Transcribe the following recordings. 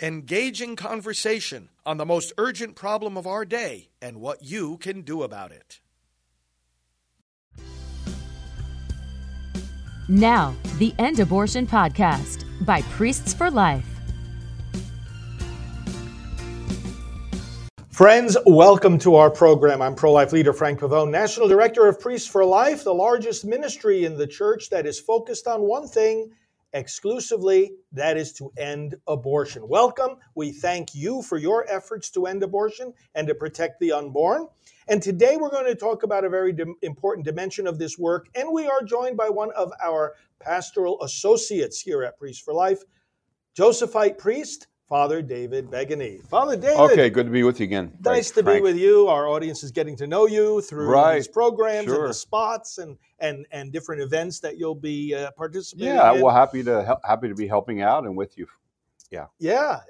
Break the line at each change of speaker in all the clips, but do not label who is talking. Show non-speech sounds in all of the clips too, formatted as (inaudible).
engaging conversation on the most urgent problem of our day and what you can do about it.
Now, the End Abortion Podcast by Priests for Life.
Friends, welcome to our program. I'm pro life leader Frank Pavone, National Director of Priests for Life, the largest ministry in the church that is focused on one thing exclusively that is to end abortion. Welcome. We thank you for your efforts to end abortion and to protect the unborn. And today we're going to talk about a very important dimension of this work. And we are joined by one of our pastoral associates here at Priests for Life, Josephite priest Father David Begany. Father David.
Okay, good to be with you again.
Nice to
Frank.
be with you. Our audience is getting to know you through
Right.
these programs
Sure.
and the spots and, and, and different events that you'll be uh, participating
Yeah,
in.
well, happy to hel- happy to be helping out and with you.
Yeah,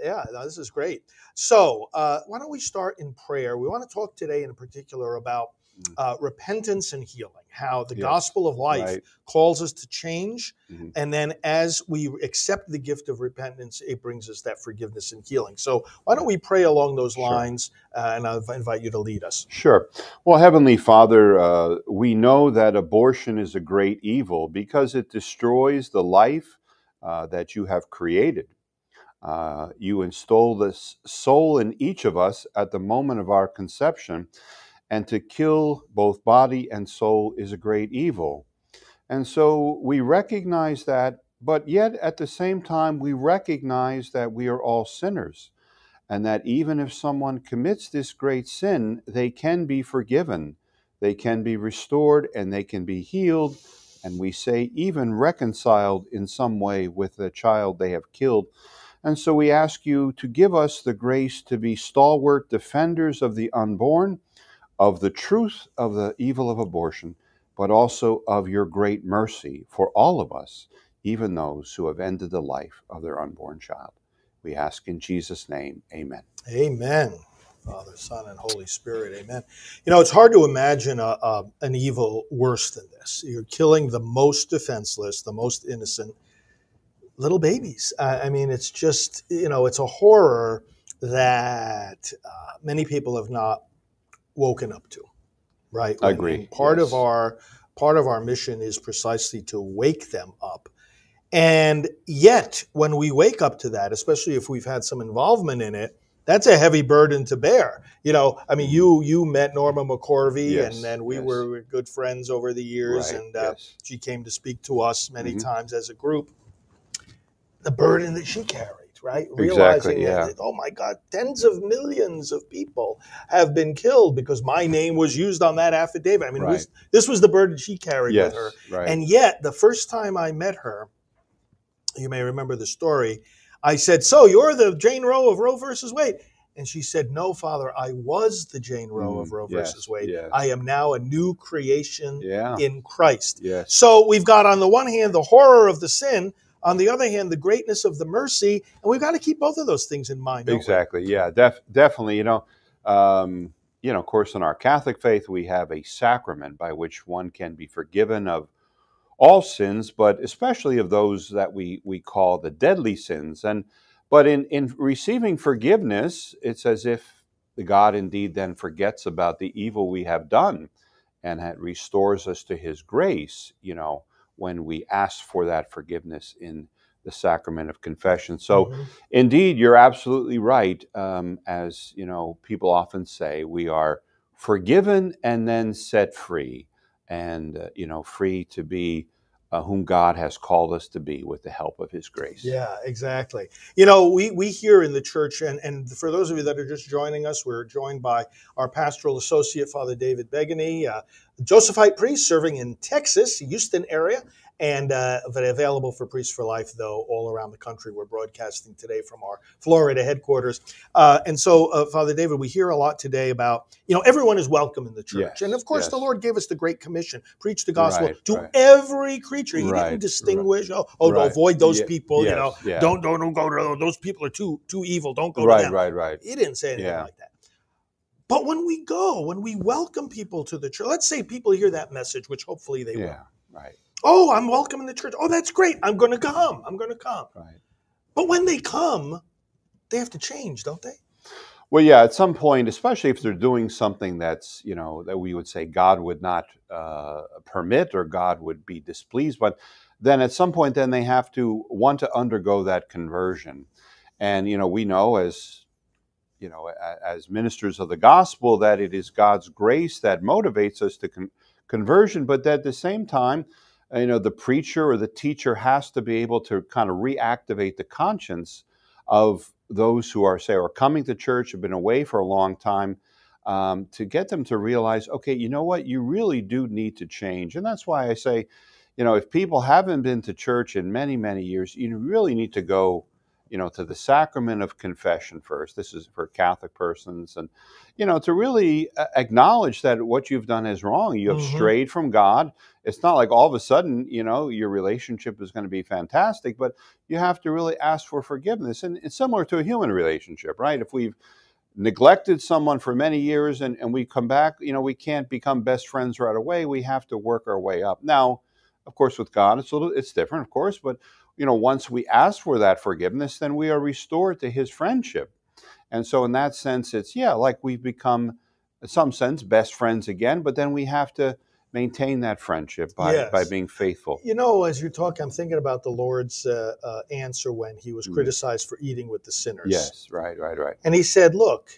yeah, no, this is great. So, uh, why don't we start in prayer? We want to talk today in particular about
Mm.
uh, repentance and healing, how the
Yes,
gospel of life
right.
calls us to change.
Mhm.
And then as we accept the gift of repentance, it brings us that forgiveness and healing. So, why don't we pray along those
Sure.
lines? Uh, and I'll invite you to lead us.
Sure. Well, Heavenly Father, uh, we know that abortion is a great evil because it destroys the life uh, that you have created. Uh, you install this soul in each of us at the moment of our conception, and to kill both body and soul is a great evil. And so we recognize that, but yet at the same time, we recognize that we are all sinners and that even if someone commits this great sin, they can be forgiven, they can be restored, and they can be healed, and we say even reconciled in some way with the child they have killed. And so we ask you to give us the grace to be stalwart defenders of the unborn, of the truth of the evil of abortion, but also of your great mercy for all of us, even those who have ended the life of their unborn child. We ask in Jesus' name, amen.
Amen. Father, Son, and Holy Spirit. Amen. You know, it's hard to imagine a, a, an evil worse than this. You're killing the most defenseless, the most innocent little babies. I, I mean, it's just, you know, it's a horror that uh, many people have not woken up to, right?
I agree,
and part of our part of our mission is precisely to wake them up. And yet, when we wake up to that, especially if we've had some involvement in it, that's a heavy burden to bear. You know, I mean, you you met Norma McCorvey,
Yes,
and and we
yes.
were good friends over the years,
Right,
and uh,
yes.
she came to speak to us many
Mhm.
times as a group. The burden that she carried, right?
Exactly,
Realizing
yeah.
that, oh my God, tens of millions of people have been killed because my name was used on that affidavit. I mean, it was, this was the burden she carried
Yes,
with her.
right.
And yet, the first time I met her, you may remember the story. I said, "So you're the Jane Roe of Roe versus Wade?" And she said, "No, Father, I was the Jane Roe of
Mm,
Roe
yes,
versus Wade.
yes.
I am now a new creation
yeah.
in Christ."
yes.
So we've got on the one hand the horror of the sin, on the other hand the greatness of the mercy, and we've got to keep both of those things in mind.
Exactly. Yeah. Def- definitely. You know. Um, you know, of course, in our Catholic faith, we have a sacrament by which one can be forgiven of all sins, but especially of those that we we call the deadly sins. And but in in receiving forgiveness, it's as if God indeed then forgets about the evil we have done, and restores us to His grace. You know, when we ask for that forgiveness in the sacrament of confession. So.
Mhm.
Indeed, you're absolutely right. Um, as you know, people often say, we are forgiven and then set free, and uh, you know, free to be uh, whom God has called us to be with the help of His grace.
Yeah, exactly. You know, we we here in the church, and and for those of you that are just joining us, we're joined by our pastoral associate, Father David Begany, uh, Josephite priest serving in Texas, Houston area, and uh, available for Priests for Life, though, all around the country. We're broadcasting today from our Florida headquarters. Uh, and so, uh, Father David, we hear a lot today about, you know, everyone is welcome in the church.
Yes,
and of course, the. Lord gave us the Great Commission preach the gospel
Right,
to
right.
every creature. He
Right,
didn't distinguish, oh, oh
Right.
avoid those
Ye-
people, you know,
yeah.
don't, don't, don't go to those people are too, too evil. Don't go to
right, right, right.
He didn't say anything
Yeah.
like that. But when we go, when we welcome people to the church, let's say people hear that message, which hopefully they will.
Yeah, right,
Oh, I'm welcome in the church. Oh, that's great. I'm going to come. I'm going to come.
right.
But when they come, they have to change, don't they?
Well, yeah, at some point, especially if they're doing something that's, you know, that we would say God would not uh, permit or God would be displeased, but then at some point, then they have to want to undergo that conversion. And, you know, we know as, you know, as ministers of the gospel that it is God's grace that motivates us to con- conversion, but at the same time, you know, the preacher or the teacher has to be able to kind of reactivate the conscience of those who are, say, are coming to church, have been away for a long time, um, to get them to realize, okay, you know what, you really do need to change. And that's why I say, you know, if people haven't been to church in many, many years, you really need to go you know, to the sacrament of confession first. This is for Catholic persons, and you know, to really uh, acknowledge that what you've done is wrong. You have mm-hmm. strayed from God. It's not like all of a sudden, you know, your relationship is going to be fantastic, but you have to really ask for forgiveness. And it's similar to a human relationship, right? If we've neglected someone for many years and, and we come back, you know, we can't become best friends right away. We have to work our way up. Now, of course, with God, it's a little, it's different, of course, but you know, once we ask for that forgiveness, then we are restored to his friendship. And so, in that sense, it's, yeah, like we've become, in some sense, best friends again, but then we have to maintain that friendship by, yes. by being faithful.
You know, as you talk, I'm thinking about the Lord's uh, uh, answer when he was mm. criticized for eating with the sinners.
Yes, right, right, right.
And he said, Look,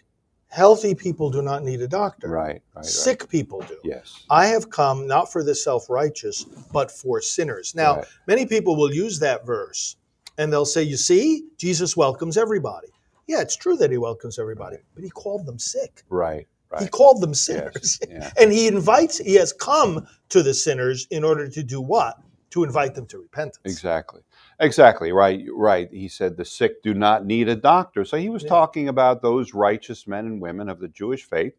Healthy people do not need a doctor.
Right, right.
Sick
right.
people do.
Yes.
I have come not for the self righteous, but for sinners. Now, right. many people will use that verse and they'll say, You see, Jesus welcomes everybody. Yeah, it's true that he welcomes everybody, right. but he called them sick.
Right. Right.
He called them sinners. Yes. Yeah. (laughs) and he invites, he has come to the sinners in order to do what? To invite them to repentance.
Exactly. Exactly right, right. He said the sick do not need a doctor. So he was yeah. talking about those righteous men and women of the Jewish faith.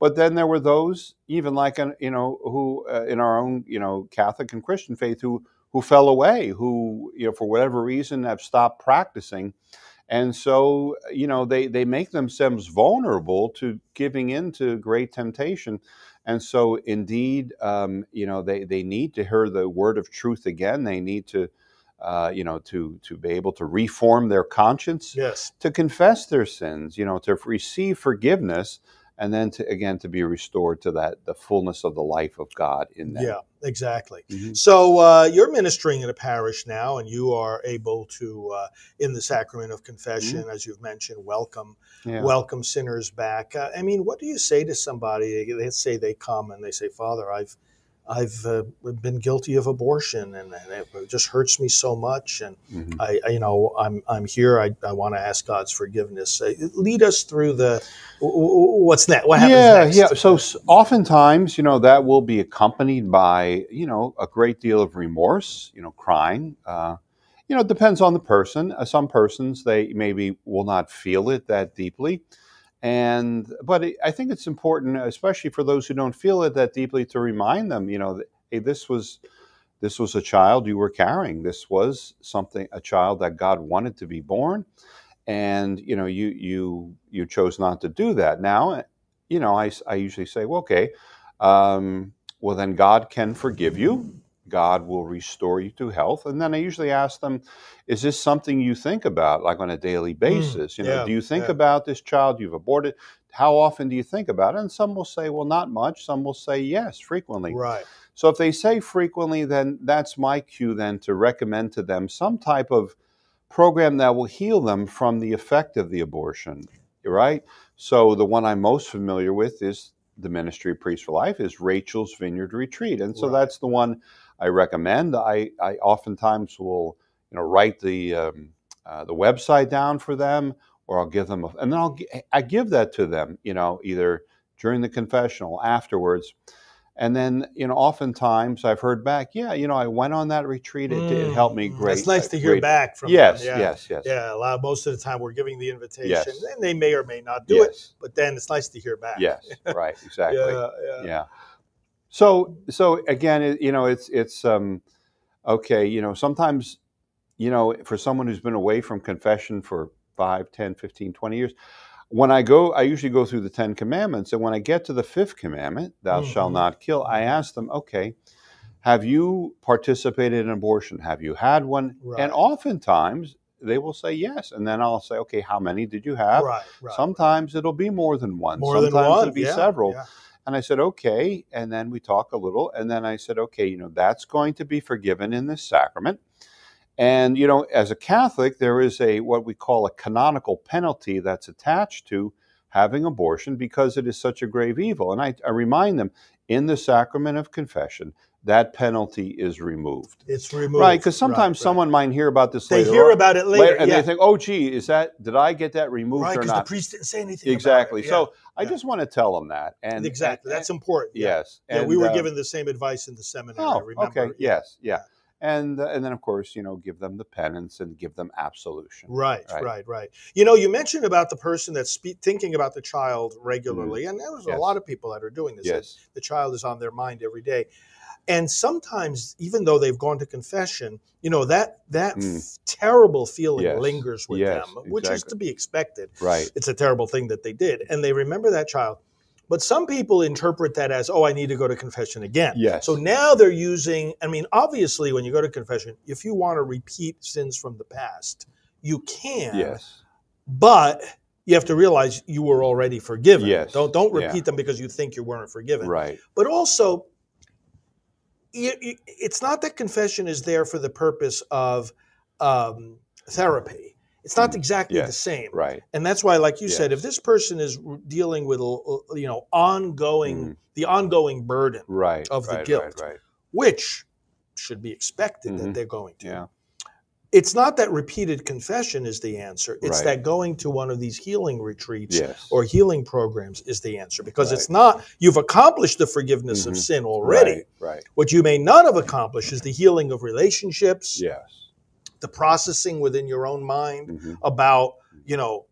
But then there were those, even like a you know, who uh, in our own you know Catholic and Christian faith, who who fell away, who you know for whatever reason have stopped practicing, and so you know they they make themselves vulnerable to giving in to great temptation. And so, indeed, um, you know, they, they need to hear the word of truth again. They need to uh, you know, to to be able to reform their conscience,
yes,
to confess their sins, you know, to receive forgiveness, and then to again to be restored to that the fullness of the life of God in them.
Yeah, exactly. Mm-hmm. So uh, you're ministering in a parish now, and you are able to, uh, in the sacrament of confession, mm-hmm. as you've mentioned, welcome yeah. welcome sinners back. Uh, I mean, what do you say to somebody? They say they come and they say, Father, I've I've uh, been guilty of abortion, and, and, it just hurts me so much. And mm-hmm. I, I, you know, I'm I'm here. I, I want to ask God's forgiveness. Uh, lead us through the what's that? What happens
yeah,
next?
Yeah, So oftentimes, you know, that will be accompanied by you know a great deal of remorse. You know, crying. Uh, you know, it depends on the person. Uh, some persons they maybe will not feel it that deeply and but I think it's important, especially for those who don't feel it that deeply, to remind them, you know, that, hey, this was this was a child you were carrying. This was something a child that God wanted to be born, and you know, you you you chose not to do that. Now, you know, I I usually say, well, okay, um, well then God can forgive you God will restore you to health. And then I usually ask them, is this something you think about like on a daily mm, basis? Mm, you know, yeah, do you think yeah. about this child you've aborted? How often do you think about it? And some will say, well, not much. Some will say yes, frequently.
Right.
So if they say frequently, then that's my cue then to recommend to them some type of program that will heal them from the effect of the abortion. Right? So the one I'm most familiar with is the Ministry of Priests for Life is Rachel's Vineyard Retreat. And so right. that's the one I recommend. I, I oftentimes will you know write the um, uh, the website down for them, or I'll give them, a, and then I'll I give that to them. You know, either during the confessional afterwards. And then, you know, oftentimes I've heard back, yeah, you know, I went on that retreat. It, mm. it helped me great.
It's nice to hear
great.
back from
yes,
them. Yeah.
yes, yes.
Yeah, a lot, most of the time we're giving the invitation, yes. and they may or may not do
yes.
it, but then it's nice to hear back.
Yes, right, (laughs) exactly.
yeah, yeah.
yeah. So so again, it, you know, it's it's um, okay. You know, sometimes you know, for someone who's been away from confession for 5, 10, 15, 20 years, when I go, I usually go through the Ten Commandments, and when I get to the fifth commandment, "Thou mm-hmm. shalt not kill," I ask them, okay. Have you participated in abortion? Have you had one?
Right.
And oftentimes they will say yes, and then I'll say, okay, how many did you have?
right, right.
Sometimes it'll be more than one.
more
Sometimes
than one.
it'll be
yeah,
several.
yeah.
And I said, okay. And then we talk a little. And then I said, okay, you know, that's going to be forgiven in this sacrament. And, you know, as a Catholic, there is a what we call a canonical penalty that's attached to having abortion because it is such a grave evil. And I, I remind them in the sacrament of confession, that penalty is removed.
It's removed.
Right, because sometimes
Right, right.
someone might hear about this
they
later
hear about it later,
and
yeah.
they think, oh, gee, is that, did I get that removed
right
or
because the priest didn't say anything. about
exactly.
it, yeah.
So I
yeah.
just want to tell them that. And
exactly,
and-
that's important. yeah.
yes.
Yeah,
and,
we were
uh,
given the same advice in the seminary.
Oh,
remember.
okay. Yes. Yeah. And uh, and then of course you know give them the penance and give them absolution.
Right,
Right.
right, right, You know, you mentioned about the person that's spe- thinking about the child regularly, and there's a
Mm-hmm.
Lot of people that are doing this.
Yes.
The child is on their mind every day, and sometimes, even though they've gone to confession, you know that that
Mm.
f- terrible feeling
Yes.
lingers with
Yes,
them, which is to be expected.
Right.
It's a terrible thing that they did, and they remember that child. But some people interpret that as, oh, I need to go to confession again.
Yes.
So now they're using, I mean, obviously, when you go to confession, if you want to repeat sins from the past, you can.
Yes.
But you have to realize you were already forgiven.
Yes.
Don't don't
Yeah.
repeat them because you think you weren't forgiven.
Right.
But also, it's not that confession is there for the purpose of um, therapy. It's not exactly the
Mm.
Same.
Right.
And that's why, like you said, if this person is dealing with, uh, you know, ongoing, the ongoing burden,
Right.
Of the
right,
guilt.
Right.
Which should be expected that
Mhm.
they're going to.
Yeah.
It's not that repeated confession is the answer. It's that going to one of these healing retreats
Yes.
or healing programs is the answer because it's not, you've accomplished the forgiveness of
Mhm.
sin already.
Right. Right.
What you may not have accomplished is the healing of relationships,
Yes.
The processing within your own mind
Mhm.
about, you know,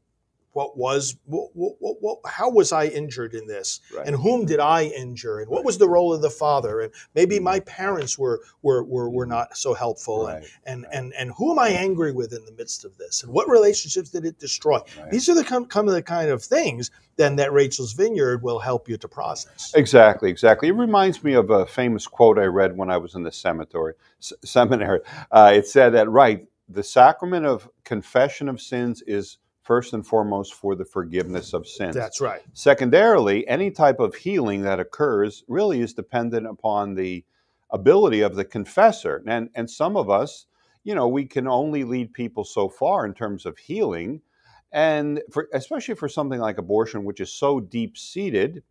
what was, what, what, what, what, how was I injured in this?
Right.
and whom did I injure, and what was the role of the father, and maybe my parents were were were, were not so helpful, and,
Mm-hmm. Right.
and and and who am I angry with in the midst of this, and what relationships did it destroy?
Right.
These are the come come of the kind of things then that Rachel's Vineyard will help you to process.
Exactly, exactly. It reminds me of a famous quote I read when I was in the cemetery. S- seminary. Uh, it said that right, the sacrament of confession of sins is first and foremost for the forgiveness of sins.
That's right.
Secondarily, any type of healing that occurs really is dependent upon the ability of the confessor. And and some of us, you know, we can only lead people so far in terms of healing. And for especially for something like abortion, which is so deep seated,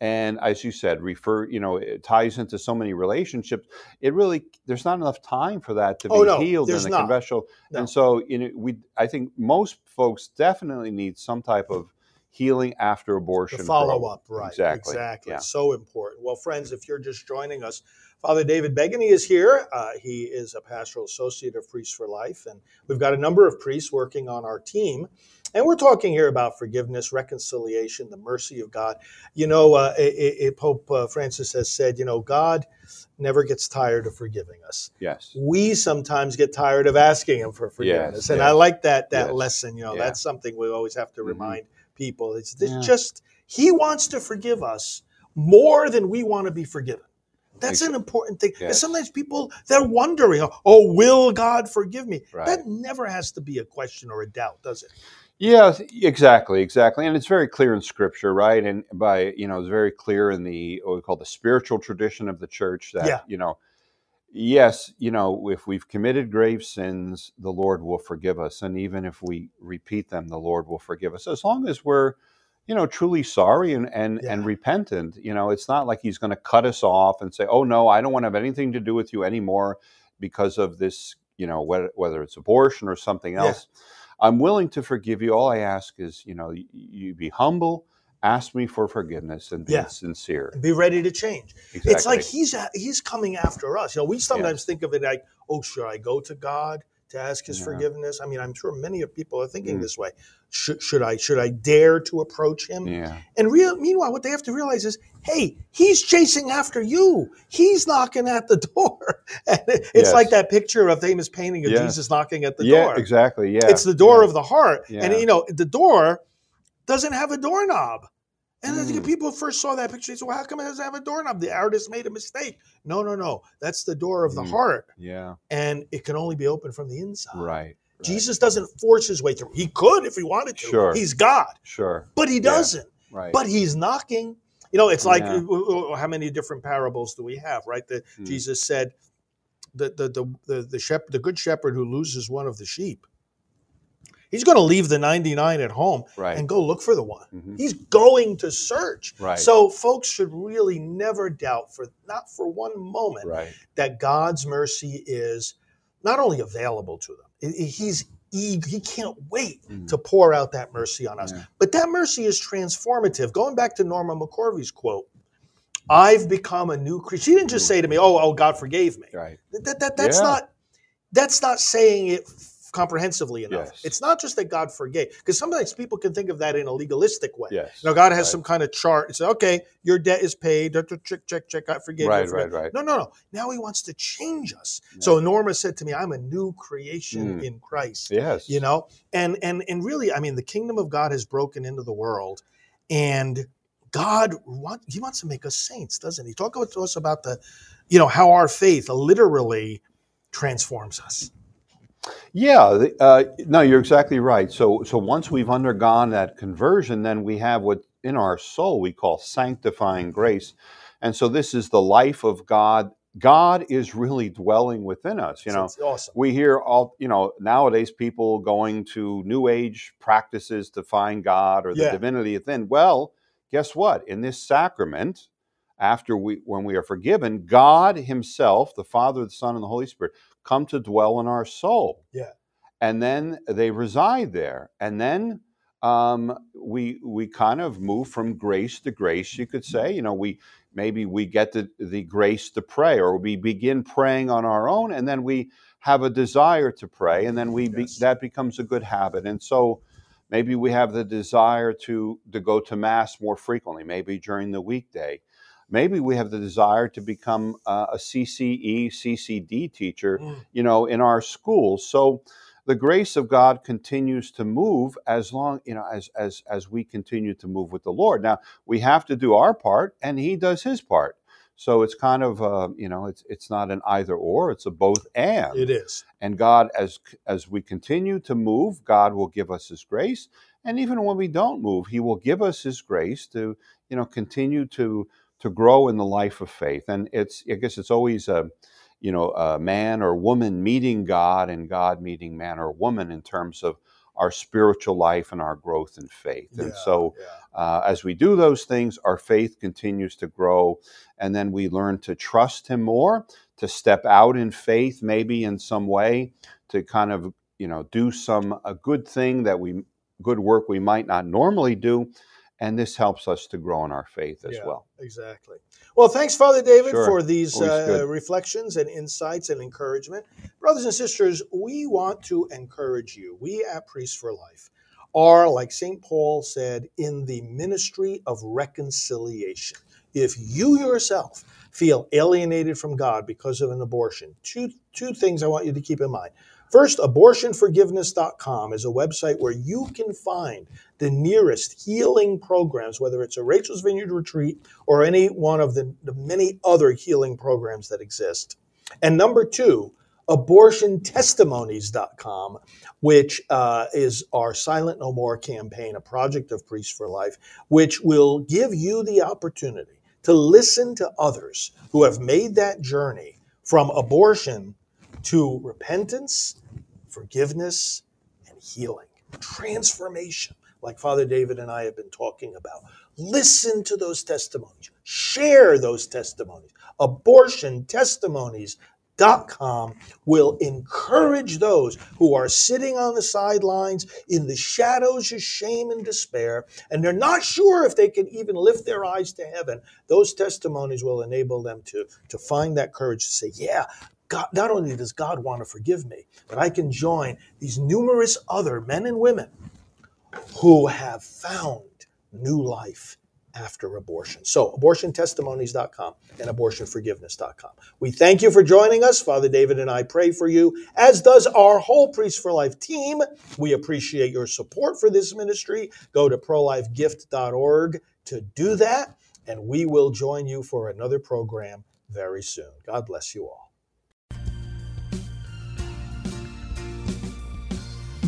and as you said, refer, you know, it ties into so many relationships. It really there's not enough time for that to oh, be
Oh, no,
healed in the
not.
conventional.
No.
And so, you know, we I think most folks definitely need some type of healing after abortion.
The follow-up right?
Exactly.
Exactly.
Yeah.
So important. Well, friends, if you're just joining us, Father David Begany is here. Uh, he is a pastoral associate of Priests for Life, and we've got a number of priests working on our team. And we're talking here about forgiveness, reconciliation, the mercy of God. You know, uh, it, it, Pope uh, Francis has said, you know, God never gets tired of forgiving us.
Yes.
We sometimes get tired of asking Him for forgiveness,
Yes,
and
yes.
I like that that
Yes.
lesson. You know,
Yeah.
that's something we always have to
Mhm.
remind people. It's this
Yeah.
just He wants to forgive us more than we want to be forgiven. That's an important thing. And
Yes.
sometimes people they're wondering, oh, will God forgive me?
Right.
That never has to be a question or a doubt, does it?
Yeah, exactly, exactly, and it's very clear in Scripture, right? And by you know, it's very clear in the what we call the spiritual tradition of the church that
Yeah.
you know, yes, you know, if we've committed grave sins, the Lord will forgive us, and even if we repeat them, the Lord will forgive us, as long as we're you know truly sorry and and, and repentant. You know, it's not like He's going to cut us off and say, "Oh no, I don't want to have anything to do with you anymore because of this." You know, whether, whether it's abortion or something
Yeah.
else. I'm willing to forgive you. All I ask is, you know, you, you be humble, ask me for forgiveness, and be
Yeah.
sincere.
Be ready to change.
Exactly.
It's like he's he's coming after us. You know, we sometimes think of it like, oh, should I go to God to ask His
Yeah.
forgiveness? I mean, I'm sure many of people are thinking
Mm.
this way. Should, should I should I dare to approach Him?
yeah,
And real, meanwhile, what they have to realize is, hey, He's chasing after you. He's knocking at the (laughs) door. And it's
Yes.
like that picture of famous painting of
Yeah.
Jesus knocking at the
yeah,
door.
exactly. Yeah,
It's the door of the heart. And you know, the door doesn't have a doorknob. And I think
Mm.
people first saw that picture, they said, Well, how come it doesn't have a doorknob? The artist made a mistake. No, no, no. That's the door of the
Mm.
heart.
Yeah,
And it can only be opened from the inside.
right.
Jesus doesn't force his way through. He could if he wanted to.
Sure.
He's God,
Sure.
but he doesn't.
Right.
But he's knocking. You know, it's like
Yeah.
how many different parables do we have, right? That
Hmm.
Jesus said, the the the the the, shep- the good shepherd who loses one of the sheep, he's going to leave the ninety nine at home
right.
and go look for the one.
Mhm.
He's going to search.
Right.
So folks should really never doubt for not for one moment
Right.
that God's mercy is not only available to them, he's eager, he can't wait
Mm.
to pour out that mercy on us.
Yeah.
But that mercy is transformative. Going back to Norma McCorvey's quote, I've become a new creature. She didn't just say to me, "Oh, oh, God forgave me."
Right.
That, that, that's
Yeah.
not that's not saying it comprehensively enough.
Yes.
It's not just that God forgave, because sometimes people can think of that in a legalistic way.
Yes.
You know, God has
Right.
some kind of chart. It's okay, your debt is paid. Check, check, check. I forgive.
Right,
you.
right, right.
No, no, no. Now He wants to change us. So Norma said to me, "I'm a new creation
Mm.
in Christ."
Yes.
You know, and and and really, I mean, the kingdom of God has broken into the world, and God want He wants to make us saints, doesn't He? Talk to us about the, you know, how our faith literally transforms us.
Yeah, uh, no, you're exactly right. So, so once we've undergone that conversion, then we have what in our soul we call sanctifying grace, and so this is the life of God. God is really dwelling within us. You know,
awesome.
we hear all you know nowadays people going to New Age practices to find God or the
Yeah.
divinity within. Well, guess what? In this sacrament, after we when we are forgiven, God Himself, the Father, the Son, and the Holy Spirit, come to dwell in our soul.
Yeah.
and then they reside there, and then um, we we kind of move from grace to grace. You could say, you know, we maybe we get the, the grace to pray, or we begin praying on our own, and then we have a desire to pray, and then we be,
Yes.
that becomes a good habit. And so maybe we have the desire to to go to mass more frequently, maybe during the weekday. Maybe we have the desire to become uh, a CCE, CCD teacher,
Mm.
you know, in our schools. So the grace of God continues to move as long, you know, as as as we continue to move with the Lord. Now we have to do our part, and He does His part. So it's kind of, uh, you know, it's it's not an either or; it's a both and.
It is.
And God, as as we continue to move, God will give us His grace, and even when we don't move, He will give us His grace to, you know, continue to to grow in the life of faith. And it's, I guess, it's always a, you know, a man or woman meeting God, and God meeting man or woman in terms of our spiritual life and our growth in faith. And
Yeah,
so,
yeah.
uh, as we do those things, our faith continues to grow, and then we learn to trust Him more, to step out in faith, maybe in some way, to kind of you know do some a good thing that we good work we might not normally do, and this helps us to grow in our faith as
Yeah.
well.
Exactly. Well, thanks, Father David,
Sure.
for these uh, reflections and insights and encouragement. Brothers and sisters, we want to encourage you. We at Priests for Life are, like St. Paul said, in the ministry of reconciliation. If you yourself feel alienated from God because of an abortion, two, two things I want you to keep in mind. First, abortionforgiveness.com is a website where you can find the nearest healing programs, whether it's a Rachel's Vineyard retreat or any one of the, the many other healing programs that exist. And number two, abortiontestimonies.com, which uh, is our Silent No More campaign, a project of Priests for Life, which will give you the opportunity to listen to others who have made that journey from abortion to repentance, forgiveness, and healing, transformation, like Father David and I have been talking about. Listen to those testimonies, share those testimonies. Abortiontestimonies.com will encourage those who are sitting on the sidelines in the shadows of shame and despair, and they're not sure if they can even lift their eyes to heaven. Those testimonies will enable them to, to find that courage to say, Yeah, God, not only does God want to forgive me, but I can join these numerous other men and women who have found new life after abortion. So, abortiontestimonies.com and abortionforgiveness.com. We thank you for joining us. Father David and I pray for you, as does our whole Priest for Life team. We appreciate your support for this ministry. Go to prolifegift.org to do that, and we will join you for another program very soon. God bless you all.